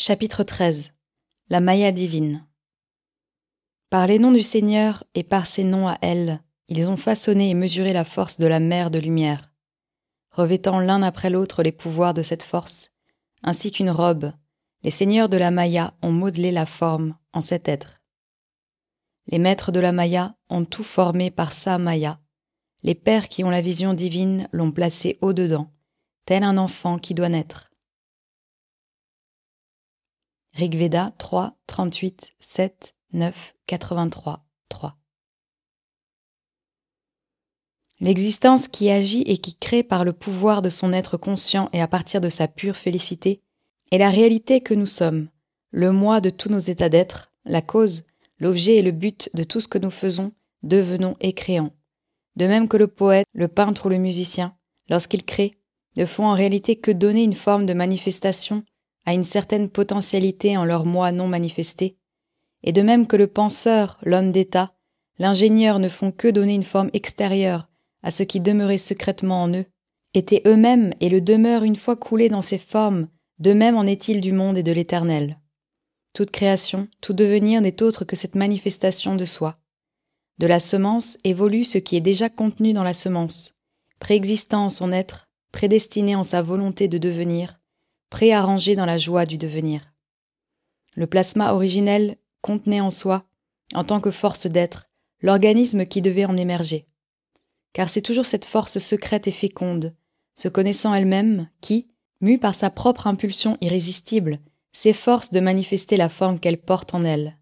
Chapitre 13 La Maya divine Par les noms du Seigneur et par ses noms à elle, ils ont façonné et mesuré la force de la mer de lumière, revêtant l'un après l'autre les pouvoirs de cette force, ainsi qu'une robe, les seigneurs de la Maya ont modelé la forme en cet être. Les maîtres de la Maya ont tout formé par sa Maya. Les pères qui ont la vision divine l'ont placé au-dedans, tel un enfant qui doit naître. Rigveda 3, 38, 7, 9, 83, 3. L'existence qui agit et qui crée par le pouvoir de son être conscient et à partir de sa pure félicité est la réalité que nous sommes, le moi de tous nos états d'être, la cause, l'objet et le but de tout ce que nous faisons, devenons et créons. De même que le poète, le peintre ou le musicien, lorsqu'ils créent, ne font en réalité que donner une forme de manifestation à une certaine potentialité en leur moi non manifesté, et de même que le penseur, l'homme d'État, l'ingénieur ne font que donner une forme extérieure à ce qui demeurait secrètement en eux, étaient eux-mêmes et le demeurent une fois coulés dans ces formes, de même en est-il du monde et de l'éternel. Toute création, tout devenir n'est autre que cette manifestation de soi. De la semence évolue ce qui est déjà contenu dans la semence, préexistant en son être, prédestiné en sa volonté de devenir, préarrangé dans la joie du devenir. Le plasma originel contenait en soi, en tant que force d'être, l'organisme qui devait en émerger. Car c'est toujours cette force secrète et féconde, se connaissant elle-même, qui, mue par sa propre impulsion irrésistible, s'efforce de manifester la forme qu'elle porte en elle.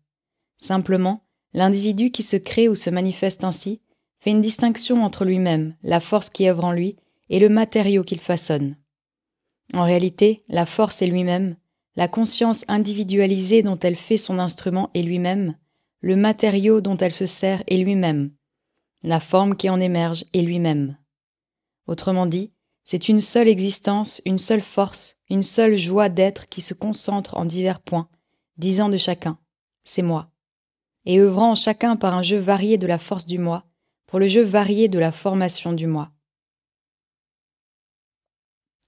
Simplement, l'individu qui se crée ou se manifeste ainsi fait une distinction entre lui-même, la force qui œuvre en lui, et le matériau qu'il façonne. En réalité, la force est lui-même, la conscience individualisée dont elle fait son instrument est lui-même, le matériau dont elle se sert est lui-même, la forme qui en émerge est lui-même. Autrement dit, c'est une seule existence, une seule force, une seule joie d'être qui se concentre en divers points, disant de chacun C'est moi, et œuvrant chacun par un jeu varié de la force du moi, pour le jeu varié de la formation du moi.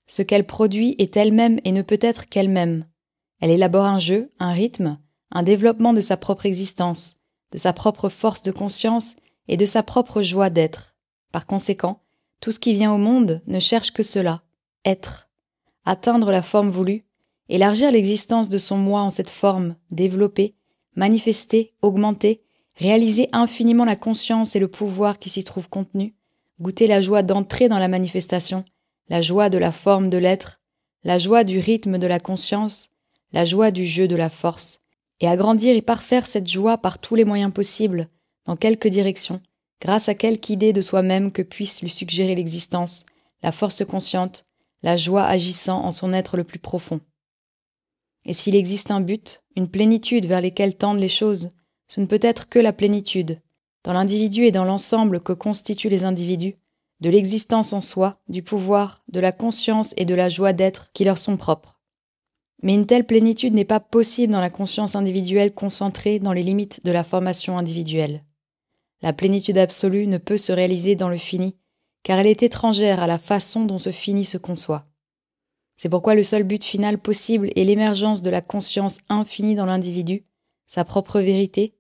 Ce qu'elle produit est elle-même et ne peut être qu'elle-même. Elle élabore un jeu, un rythme, un développement de sa propre existence, de sa propre force de conscience et de sa propre joie d'être. Par conséquent, tout ce qui vient au monde ne cherche que cela, être, atteindre la forme voulue, élargir l'existence de son moi en cette forme, développer, manifester, augmenter, réaliser infiniment la conscience et le pouvoir qui s'y trouvent contenus, goûter la joie d'entrer dans la manifestation, la joie de la forme de l'être, la joie du rythme de la conscience, la joie du jeu de la force, et agrandir et parfaire cette joie par tous les moyens possibles, dans quelque direction, grâce à quelque idée de soi-même que puisse lui suggérer l'existence, la force consciente, la joie agissant en son être le plus profond. Et s'il existe un but, une plénitude vers lesquelles tendent les choses, ce ne peut être que la plénitude, dans l'individu et dans l'ensemble que constituent les individus, de l'existence en soi, du pouvoir, de la conscience et de la joie d'être qui leur sont propres. Mais une telle plénitude n'est pas possible dans la conscience individuelle concentrée dans les limites de la formation individuelle. La plénitude absolue ne peut se réaliser dans le fini, car elle est étrangère à la façon dont ce fini se conçoit. C'est pourquoi le seul but final possible est l'émergence de la conscience infinie dans l'individu, sa propre vérité,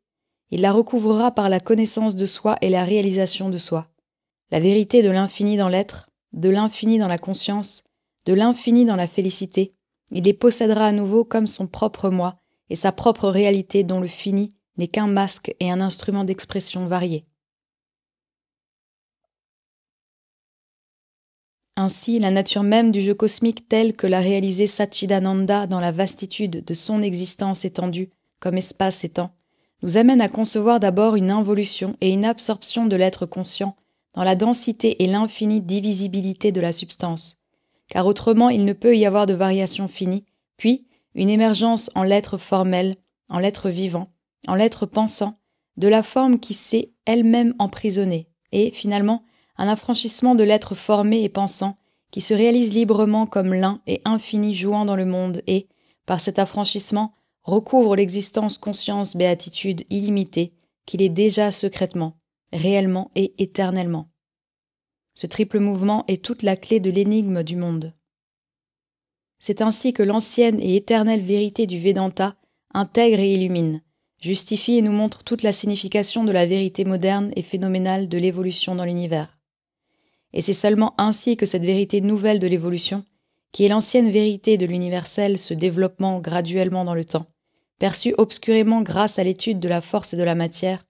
il la recouvrera par la connaissance de soi et la réalisation de soi la vérité de l'infini dans l'être, de l'infini dans la conscience, de l'infini dans la félicité, il les possédera à nouveau comme son propre moi et sa propre réalité dont le fini n'est qu'un masque et un instrument d'expression varié. Ainsi, la nature même du jeu cosmique telle que l'a réalisé Satchidananda dans la vastitude de son existence étendue, comme espace et temps, nous amène à concevoir d'abord une involution et une absorption de l'être conscient dans la densité et l'infinie divisibilité de la substance, car autrement il ne peut y avoir de variation finie, puis une émergence en l'être formel, en l'être vivant, en l'être pensant, de la forme qui s'est elle-même emprisonnée, et finalement un affranchissement de l'être formé et pensant, qui se réalise librement comme l'un et infini jouant dans le monde et, par cet affranchissement, recouvre l'existence conscience béatitude illimitée qu'il est déjà secrètement, réellement et éternellement. Ce triple mouvement est toute la clé de l'énigme du monde. C'est ainsi que l'ancienne et éternelle vérité du Vedanta intègre et illumine, justifie et nous montre toute la signification de la vérité moderne et phénoménale de l'évolution dans l'univers. Et c'est seulement ainsi que cette vérité nouvelle de l'évolution, qui est l'ancienne vérité de l'universel se développement graduellement dans le temps, perçue obscurément grâce à l'étude de la force et de la matière,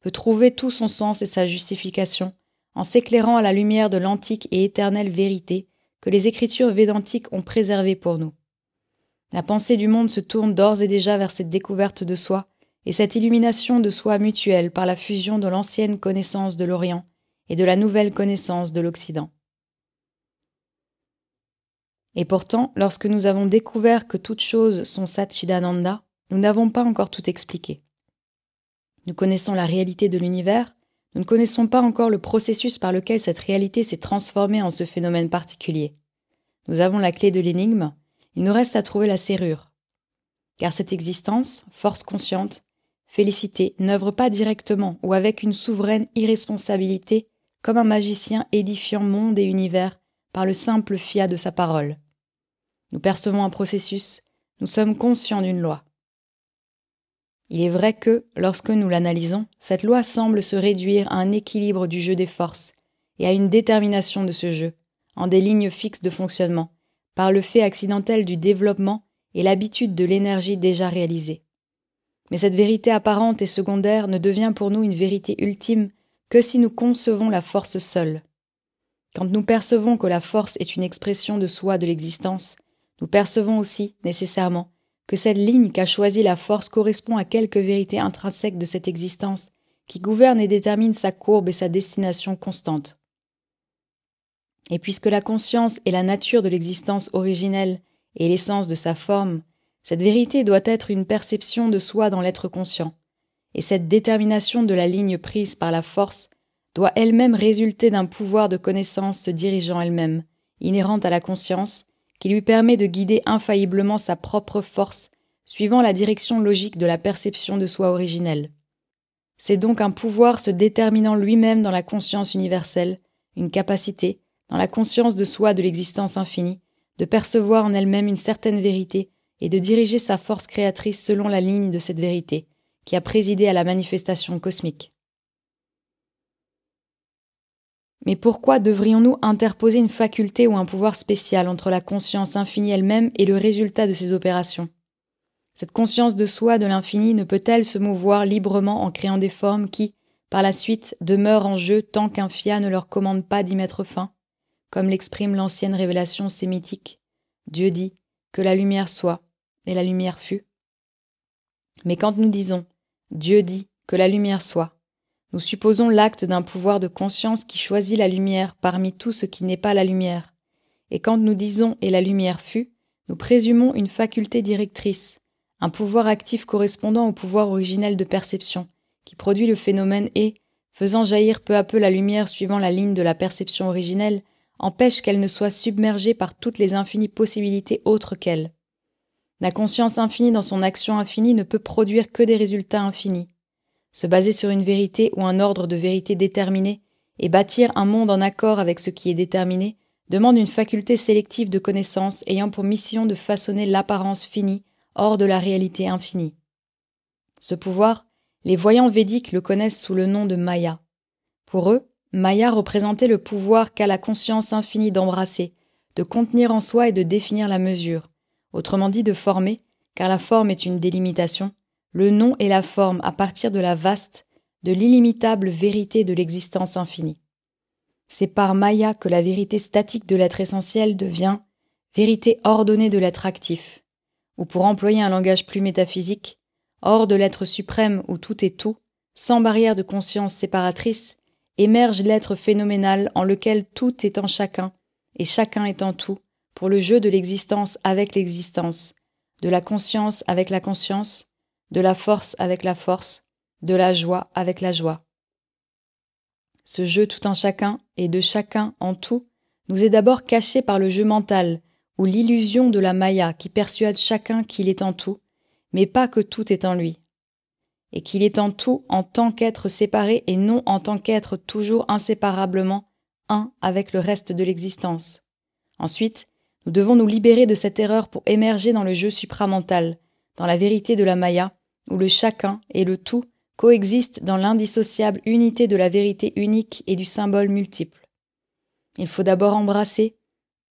peut trouver tout son sens et sa justification en s'éclairant à la lumière de l'antique et éternelle vérité que les écritures védantiques ont préservée pour nous. La pensée du monde se tourne d'ores et déjà vers cette découverte de soi et cette illumination de soi mutuelle par la fusion de l'ancienne connaissance de l'Orient et de la nouvelle connaissance de l'Occident. Et pourtant, lorsque nous avons découvert que toutes choses sont Satchidananda, nous n'avons pas encore tout expliqué. Nous connaissons la réalité de l'univers, nous ne connaissons pas encore le processus par lequel cette réalité s'est transformée en ce phénomène particulier. Nous avons la clé de l'énigme, il nous reste à trouver la serrure. Car cette existence, force consciente, félicité, n'œuvre pas directement ou avec une souveraine irresponsabilité comme un magicien édifiant monde et univers par le simple fiat de sa parole. Nous percevons un processus, nous sommes conscients d'une loi. Il est vrai que, lorsque nous l'analysons, cette loi semble se réduire à un équilibre du jeu des forces et à une détermination de ce jeu, en des lignes fixes de fonctionnement, par le fait accidentel du développement et l'habitude de l'énergie déjà réalisée. Mais cette vérité apparente et secondaire ne devient pour nous une vérité ultime que si nous concevons la force seule. Quand nous percevons que la force est une expression de soi de l'existence, nous percevons aussi, nécessairement, que cette ligne qu'a choisie la force correspond à quelque vérité intrinsèque de cette existence, qui gouverne et détermine sa courbe et sa destination constante. Et puisque la conscience est la nature de l'existence originelle et l'essence de sa forme, cette vérité doit être une perception de soi dans l'être conscient, et cette détermination de la ligne prise par la force doit elle-même résulter d'un pouvoir de connaissance se dirigeant elle-même, inhérente à la conscience, qui lui permet de guider infailliblement sa propre force, suivant la direction logique de la perception de soi originelle. C'est donc un pouvoir se déterminant lui-même dans la conscience universelle, une capacité, dans la conscience de soi de l'existence infinie, de percevoir en elle-même une certaine vérité et de diriger sa force créatrice selon la ligne de cette vérité, qui a présidé à la manifestation cosmique. Mais pourquoi devrions-nous interposer une faculté ou un pouvoir spécial entre la conscience infinie elle-même et le résultat de ces opérations? Cette conscience de soi de l'infini ne peut-elle se mouvoir librement en créant des formes qui, par la suite, demeurent en jeu tant qu'un fiat ne leur commande pas d'y mettre fin? Comme l'exprime l'ancienne révélation sémitique, Dieu dit que la lumière soit, et la lumière fut. Mais quand nous disons Dieu dit que la lumière soit, nous supposons l'acte d'un pouvoir de conscience qui choisit la lumière parmi tout ce qui n'est pas la lumière. Et quand nous disons et la lumière fut, nous présumons une faculté directrice, un pouvoir actif correspondant au pouvoir originel de perception, qui produit le phénomène et, faisant jaillir peu à peu la lumière suivant la ligne de la perception originelle, empêche qu'elle ne soit submergée par toutes les infinies possibilités autres qu'elle. La conscience infinie dans son action infinie ne peut produire que des résultats infinis. Se baser sur une vérité ou un ordre de vérité déterminé et bâtir un monde en accord avec ce qui est déterminé demande une faculté sélective de connaissance ayant pour mission de façonner l'apparence finie hors de la réalité infinie. Ce pouvoir, les voyants védiques le connaissent sous le nom de Maya. Pour eux, Maya représentait le pouvoir qu'a la conscience infinie d'embrasser, de contenir en soi et de définir la mesure, autrement dit de former, car la forme est une délimitation, le nom et la forme à partir de la vaste, de l'illimitable vérité de l'existence infinie. C'est par Maya que la vérité statique de l'être essentiel devient vérité ordonnée de l'être actif, ou pour employer un langage plus métaphysique, hors de l'être suprême où tout est tout, sans barrière de conscience séparatrice, émerge l'être phénoménal en lequel tout est en chacun et chacun est en tout, pour le jeu de l'existence avec l'existence, de la conscience avec la conscience, de la force avec la force, de la joie avec la joie. Ce jeu tout en chacun et de chacun en tout nous est d'abord caché par le jeu mental, ou l'illusion de la Maya qui persuade chacun qu'il est en tout, mais pas que tout est en lui, et qu'il est en tout en tant qu'être séparé et non en tant qu'être toujours inséparablement un avec le reste de l'existence. Ensuite, Nous devons nous libérer de cette erreur pour émerger dans le jeu supramental, dans la vérité de la Maya, où le chacun et le tout coexistent dans l'indissociable unité de la vérité unique et du symbole multiple. Il faut d'abord embrasser,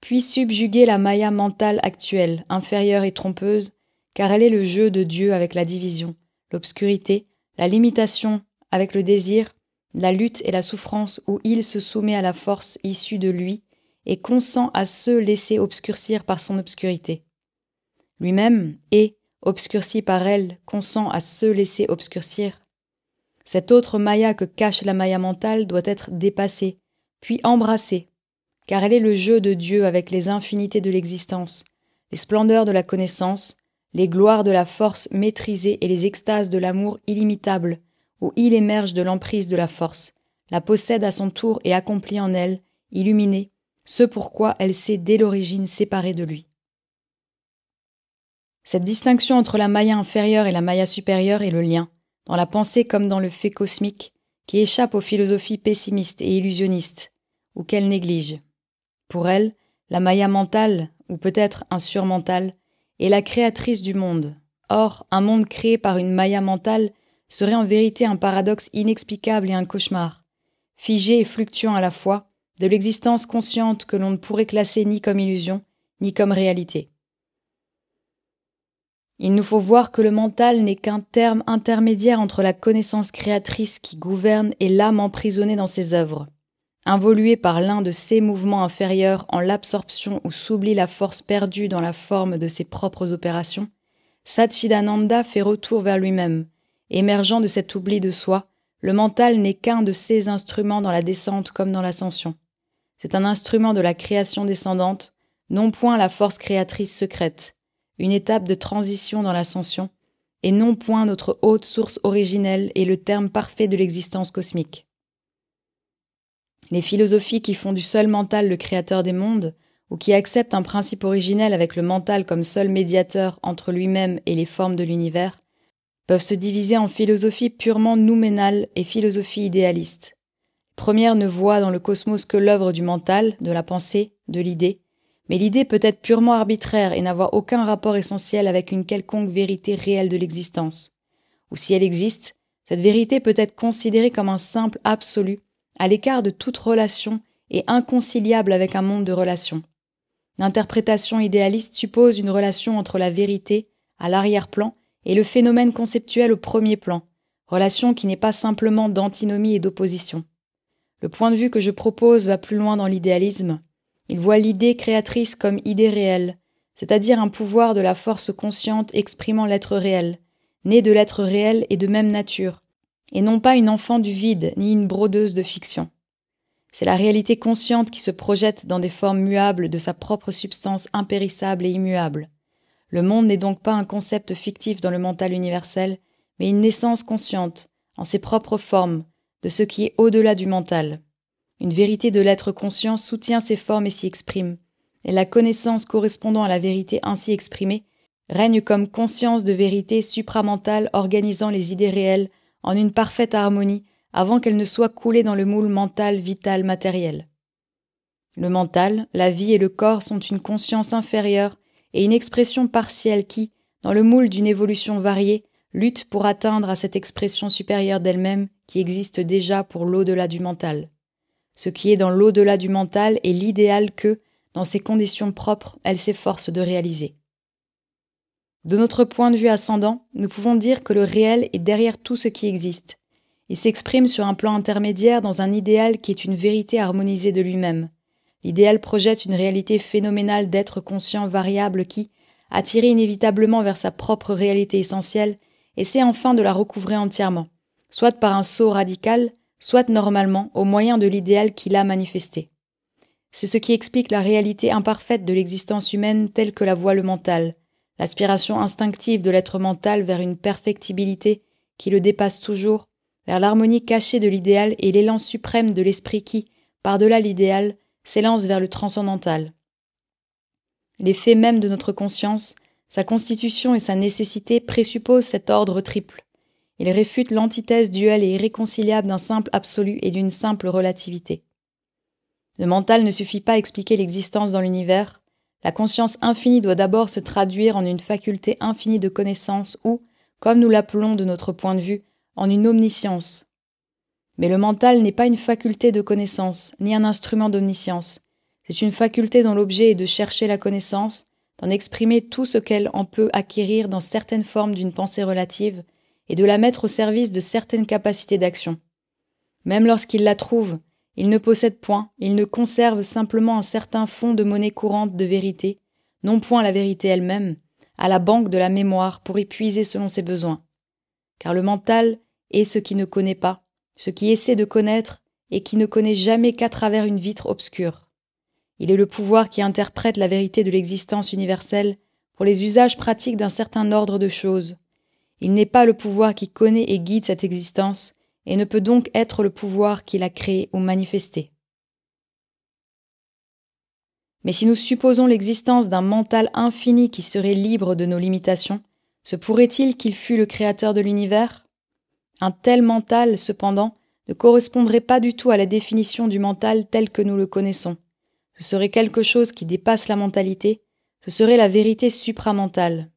puis subjuguer la Maya mentale actuelle, inférieure et trompeuse, car elle est le jeu de Dieu avec la division, l'obscurité, la limitation avec le désir, la lutte et la souffrance où il se soumet à la force issue de lui et consent à se laisser obscurcir par son obscurité. Lui-même est, obscurci par elle, consent à se laisser obscurcir. Cette autre Maya que cache la Maya mentale doit être dépassée, puis embrassée, car elle est le jeu de Dieu avec les infinités de l'existence, les splendeurs de la connaissance, les gloires de la force maîtrisée et les extases de l'amour illimitable, où il émerge de l'emprise de la force, la possède à son tour et accomplit en elle, illuminée, ce pourquoi elle s'est dès l'origine séparée de lui. Cette distinction entre la Maya inférieure et la Maya supérieure est le lien, dans la pensée comme dans le fait cosmique, qui échappe aux philosophies pessimistes et illusionnistes, ou qu'elle néglige. Pour elle, la Maya mentale, ou peut-être un surmental, est la créatrice du monde. Or, un monde créé par une Maya mentale serait en vérité un paradoxe inexplicable et un cauchemar, figé et fluctuant à la fois, de l'existence consciente que l'on ne pourrait classer ni comme illusion, ni comme réalité. Il nous faut voir que le mental n'est qu'un terme intermédiaire entre la connaissance créatrice qui gouverne et l'âme emprisonnée dans ses œuvres. Involuée par l'un de ses mouvements inférieurs en l'absorption où s'oublie la force perdue dans la forme de ses propres opérations, Satchidananda fait retour vers lui-même, Émergeant de cet oubli de soi, le mental n'est qu'un de ces instruments dans la descente comme dans l'ascension. C'est un instrument de la création descendante, non point la force créatrice secrète, une étape de transition dans l'ascension, et non point notre haute source originelle et le terme parfait de l'existence cosmique. Les philosophies qui font du seul mental le créateur des mondes, ou qui acceptent un principe originel avec le mental comme seul médiateur entre lui-même et les formes de l'univers, peuvent se diviser en philosophie purement nouménale et philosophie idéaliste. première ne voit dans le cosmos que l'œuvre du mental, de la pensée, de l'idée, mais l'idée peut être purement arbitraire et n'avoir aucun rapport essentiel avec une quelconque vérité réelle de l'existence. Ou si elle existe, cette vérité peut être considérée comme un simple absolu, à l'écart de toute relation et inconciliable avec un monde de relations. L'interprétation idéaliste suppose une relation entre la vérité, à l'arrière-plan, et le phénomène conceptuel au premier plan, relation qui n'est pas simplement d'antinomie et d'opposition. Le point de vue que je propose va plus loin dans l'idéalisme. Il voit l'idée créatrice comme idée réelle, c'est-à-dire un pouvoir de la force consciente exprimant l'être réel, né de l'être réel et de même nature, et non pas une enfant du vide ni une brodeuse de fiction. C'est la réalité consciente qui se projette dans des formes muables de sa propre substance impérissable et immuable. Le monde n'est donc pas un concept fictif dans le mental universel, mais une naissance consciente, en ses propres formes, de ce qui est au-delà du mental. Une vérité de l'être conscient soutient ces formes et s'y exprime, et la connaissance correspondant à la vérité ainsi exprimée règne comme conscience de vérité supramentale organisant les idées réelles en une parfaite harmonie avant qu'elles ne soient coulées dans le moule mental vital matériel. Le mental, la vie et le corps sont une conscience inférieure et une expression partielle qui, dans le moule d'une évolution variée, lutte pour atteindre à cette expression supérieure d'elle-même qui existe déjà pour l'au-delà du mental. Ce qui est dans l'au-delà du mental est l'idéal que, dans ses conditions propres, elle s'efforce de réaliser. De notre point de vue ascendant, nous pouvons dire que le réel est derrière tout ce qui existe. Il s'exprime sur un plan intermédiaire dans un idéal qui est une vérité harmonisée de lui-même. L'idéal projette une réalité phénoménale d'être conscient variable qui, attiré inévitablement vers sa propre réalité essentielle, essaie enfin de la recouvrer entièrement, soit par un saut radical, soit normalement au moyen de l'idéal qu'il a manifesté. C'est ce qui explique la réalité imparfaite de l'existence humaine telle que la voit le mental, l'aspiration instinctive de l'être mental vers une perfectibilité qui le dépasse toujours, vers l'harmonie cachée de l'idéal et l'élan suprême de l'esprit qui, par-delà l'idéal, s'élance vers le transcendantal. Les faits mêmes de notre conscience, sa constitution et sa nécessité présupposent cet ordre triple. Il réfute l'antithèse duelle et irréconciliable d'un simple absolu et d'une simple relativité. Le mental ne suffit pas à expliquer l'existence dans l'univers, la conscience infinie doit d'abord se traduire en une faculté infinie de connaissance ou, comme nous l'appelons de notre point de vue, en une omniscience. Mais le mental n'est pas une faculté de connaissance, ni un instrument d'omniscience. C'est une faculté dont l'objet est de chercher la connaissance, d'en exprimer tout ce qu'elle en peut acquérir dans certaines formes d'une pensée relative, et de la mettre au service de certaines capacités d'action. Même lorsqu'il la trouve, il ne possède point, il ne conserve simplement un certain fonds de monnaie courante de vérité, non point la vérité elle-même, à la banque de la mémoire pour y puiser selon ses besoins. Car le mental est ce qui ne connaît pas, ce qui essaie de connaître et qui ne connaît jamais qu'à travers une vitre obscure. Il est le pouvoir qui interprète la vérité de l'existence universelle pour les usages pratiques d'un certain ordre de choses. Il n'est pas le pouvoir qui connaît et guide cette existence, et ne peut donc être le pouvoir qui l'a créé ou manifesté. Mais si nous supposons l'existence d'un mental infini qui serait libre de nos limitations, se pourrait-il qu'il fût le créateur de l'univers? Un tel mental, cependant, ne correspondrait pas du tout à la définition du mental tel que nous le connaissons. Ce serait quelque chose qui dépasse la mentalité, ce serait la vérité supramentale.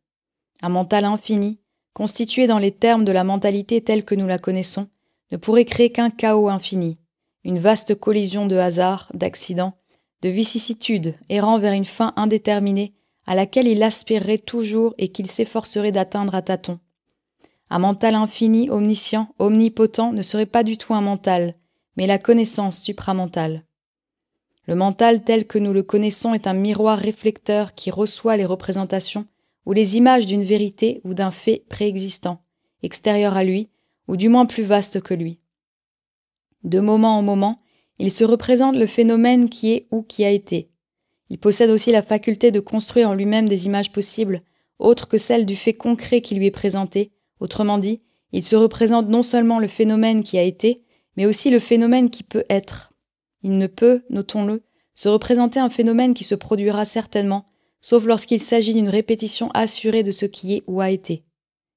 Un mental infini, constitué dans les termes de la mentalité telle que nous la connaissons, ne pourrait créer qu'un chaos infini, une vaste collision de hasards, d'accidents, de vicissitudes, errant vers une fin indéterminée à laquelle il aspirerait toujours et qu'il s'efforcerait d'atteindre à tâtons. Un mental infini, omniscient, omnipotent ne serait pas du tout un mental, mais la connaissance supramentale. Le mental tel que nous le connaissons est un miroir réflecteur qui reçoit les représentations ou les images d'une vérité ou d'un fait préexistant, extérieur à lui, ou du moins plus vaste que lui. De moment en moment, il se représente le phénomène qui est ou qui a été. Il possède aussi la faculté de construire en lui-même des images possibles, autres que celles du fait concret qui lui est présenté, autrement dit, il se représente non seulement le phénomène qui a été, mais aussi le phénomène qui peut être. Il ne peut, notons-le, se représenter un phénomène qui se produira certainement, sauf lorsqu'il s'agit d'une répétition assurée de ce qui est ou a été.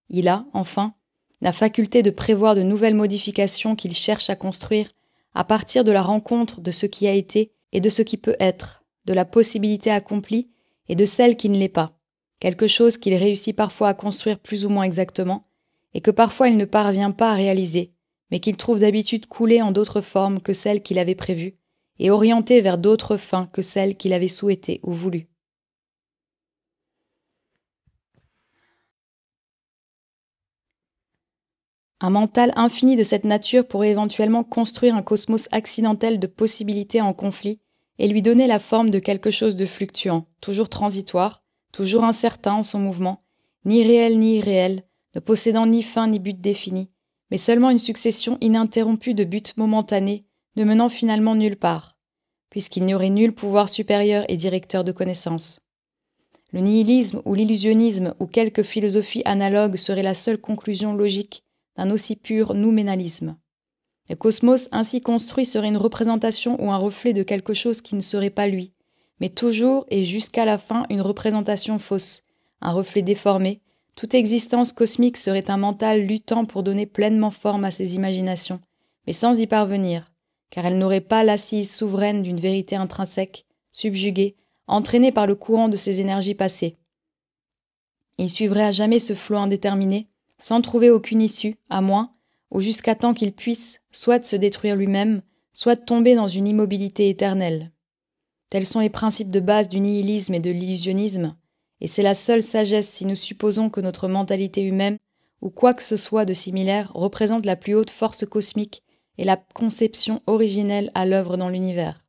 Il a, enfin, la faculté de prévoir de nouvelles modifications qu'il cherche à construire à partir de la rencontre de ce qui a été et de ce qui peut être, de la possibilité accomplie et de celle qui ne l'est pas, quelque chose qu'il réussit parfois à construire plus ou moins exactement, et que parfois il ne parvient pas à réaliser, mais qu'il trouve d'habitude couler en d'autres formes que celles qu'il avait prévues, et orienté vers d'autres fins que celles qu'il avait souhaitées ou voulues. Un mental infini de cette nature pourrait éventuellement construire un cosmos accidentel de possibilités en conflit et lui donner la forme de quelque chose de fluctuant, toujours transitoire, toujours incertain en son mouvement, ni réel ni irréel, ne possédant ni fin ni but défini, mais seulement une succession ininterrompue de buts momentanés, ne menant finalement nulle part, puisqu'il n'y aurait nul pouvoir supérieur et directeur de connaissances. Le nihilisme ou l'illusionnisme ou quelque philosophie analogue serait la seule conclusion logique d'un aussi pur nouménalisme. Le cosmos ainsi construit serait une représentation ou un reflet de quelque chose qui ne serait pas lui, mais toujours et jusqu'à la fin une représentation fausse, un reflet déformé, toute existence cosmique serait un mental luttant pour donner pleinement forme à ses imaginations, mais sans y parvenir, car elle n'aurait pas l'assise souveraine d'une vérité intrinsèque, subjuguée, entraînée par le courant de ses énergies passées. Il suivrait à jamais ce flot indéterminé, sans trouver aucune issue, à moins, ou jusqu'à temps qu'il puisse, soit se détruire lui-même, soit tomber dans une immobilité éternelle. Tels sont les principes de base du nihilisme et de l'illusionnisme, et c'est la seule sagesse si nous supposons que notre mentalité humaine, ou quoi que ce soit de similaire, représente la plus haute force cosmique et la conception originelle à l'œuvre dans l'univers.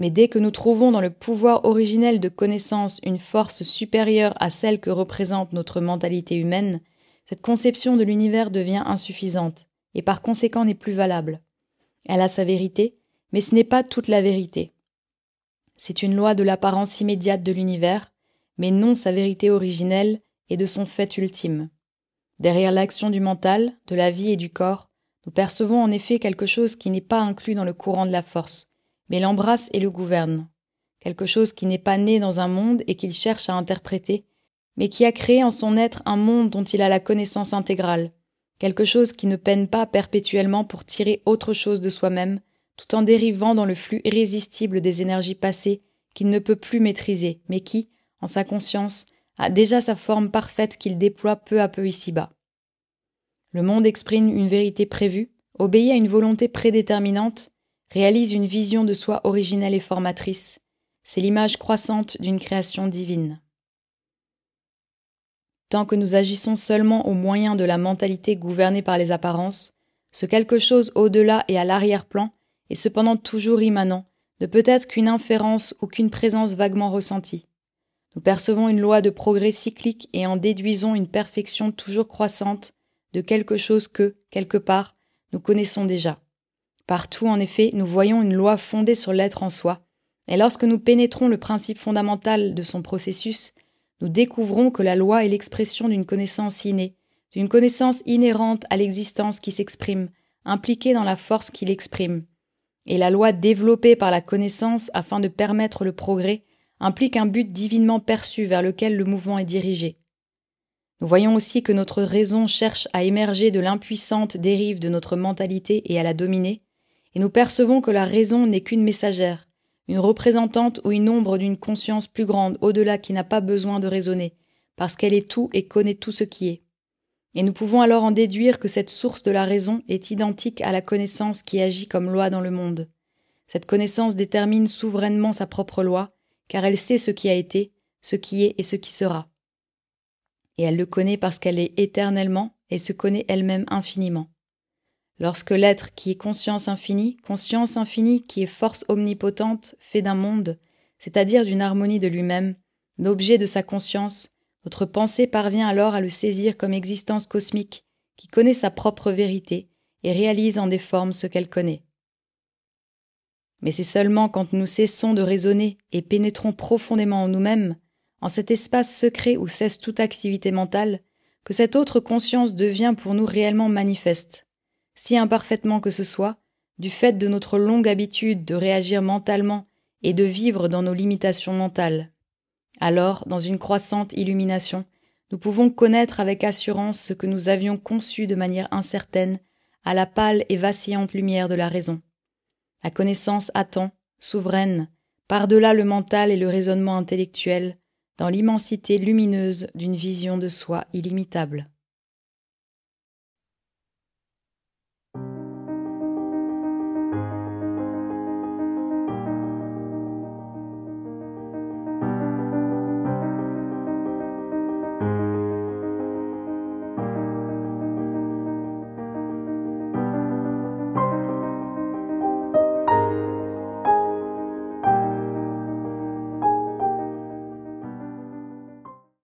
Mais dès que nous trouvons dans le pouvoir originel de connaissance une force supérieure à celle que représente notre mentalité humaine, cette conception de l'univers devient insuffisante, et par conséquent n'est plus valable. Elle a sa vérité, mais ce n'est pas toute la vérité. C'est une loi de l'apparence immédiate de l'univers, mais non sa vérité originelle et de son fait ultime. Derrière l'action du mental, de la vie et du corps, nous percevons en effet quelque chose qui n'est pas inclus dans le courant de la force, mais l'embrasse et le gouverne. Quelque chose qui n'est pas né dans un monde et qu'il cherche à interpréter, mais qui a créé en son être un monde dont il a la connaissance intégrale. Quelque chose qui ne peine pas perpétuellement pour tirer autre chose de soi-même, tout en dérivant dans le flux irrésistible des énergies passées qu'il ne peut plus maîtriser, mais qui, en sa conscience, a déjà sa forme parfaite qu'il déploie peu à peu ici-bas. Le monde exprime une vérité prévue, obéit à une volonté prédéterminante, réalise une vision de soi originelle et formatrice. C'est l'image croissante d'une création divine. Tant que nous agissons seulement au moyen de la mentalité gouvernée par les apparences, ce quelque chose au-delà et à l'arrière-plan est cependant toujours immanent, ne peut être qu'une inférence ou qu'une présence vaguement ressentie. Nous percevons une loi de progrès cyclique et en déduisons une perfection toujours croissante de quelque chose que, quelque part, nous connaissons déjà. Partout, en effet, nous voyons une loi fondée sur l'être en soi, et lorsque nous pénétrons le principe fondamental de son processus, nous découvrons que la loi est l'expression d'une connaissance innée, d'une connaissance inhérente à l'existence qui s'exprime, impliquée dans la force qui l'exprime. Et la loi développée par la connaissance afin de permettre le progrès implique un but divinement perçu vers lequel le mouvement est dirigé. Nous voyons aussi que notre raison cherche à émerger de l'impuissante dérive de notre mentalité et à la dominer, et nous percevons que la raison n'est qu'une messagère, une représentante ou une ombre d'une conscience plus grande au-delà qui n'a pas besoin de raisonner, parce qu'elle est tout et connaît tout ce qui est. Et nous pouvons alors en déduire que cette source de la raison est identique à la connaissance qui agit comme loi dans le monde. Cette connaissance détermine souverainement sa propre loi, car elle sait ce qui a été, ce qui est et ce qui sera. Et elle le connaît parce qu'elle est éternellement et se connaît elle-même infiniment. Lorsque l'être qui est conscience infinie, conscience infinie qui est force omnipotente, fait d'un monde, c'est-à-dire d'une harmonie de lui-même, l'objet de sa conscience, notre pensée parvient alors à le saisir comme existence cosmique, qui connaît sa propre vérité et réalise en des formes ce qu'elle connaît. Mais c'est seulement quand nous cessons de raisonner et pénétrons profondément en nous-mêmes, en cet espace secret où cesse toute activité mentale, que cette autre conscience devient pour nous réellement manifeste, si imparfaitement que ce soit, du fait de notre longue habitude de réagir mentalement et de vivre dans nos limitations mentales. Alors, dans une croissante illumination, nous pouvons connaître avec assurance ce que nous avions conçu de manière incertaine à la pâle et vacillante lumière de la raison. La connaissance attend, souveraine, par-delà le mental et le raisonnement intellectuel, dans l'immensité lumineuse d'une vision de soi illimitable.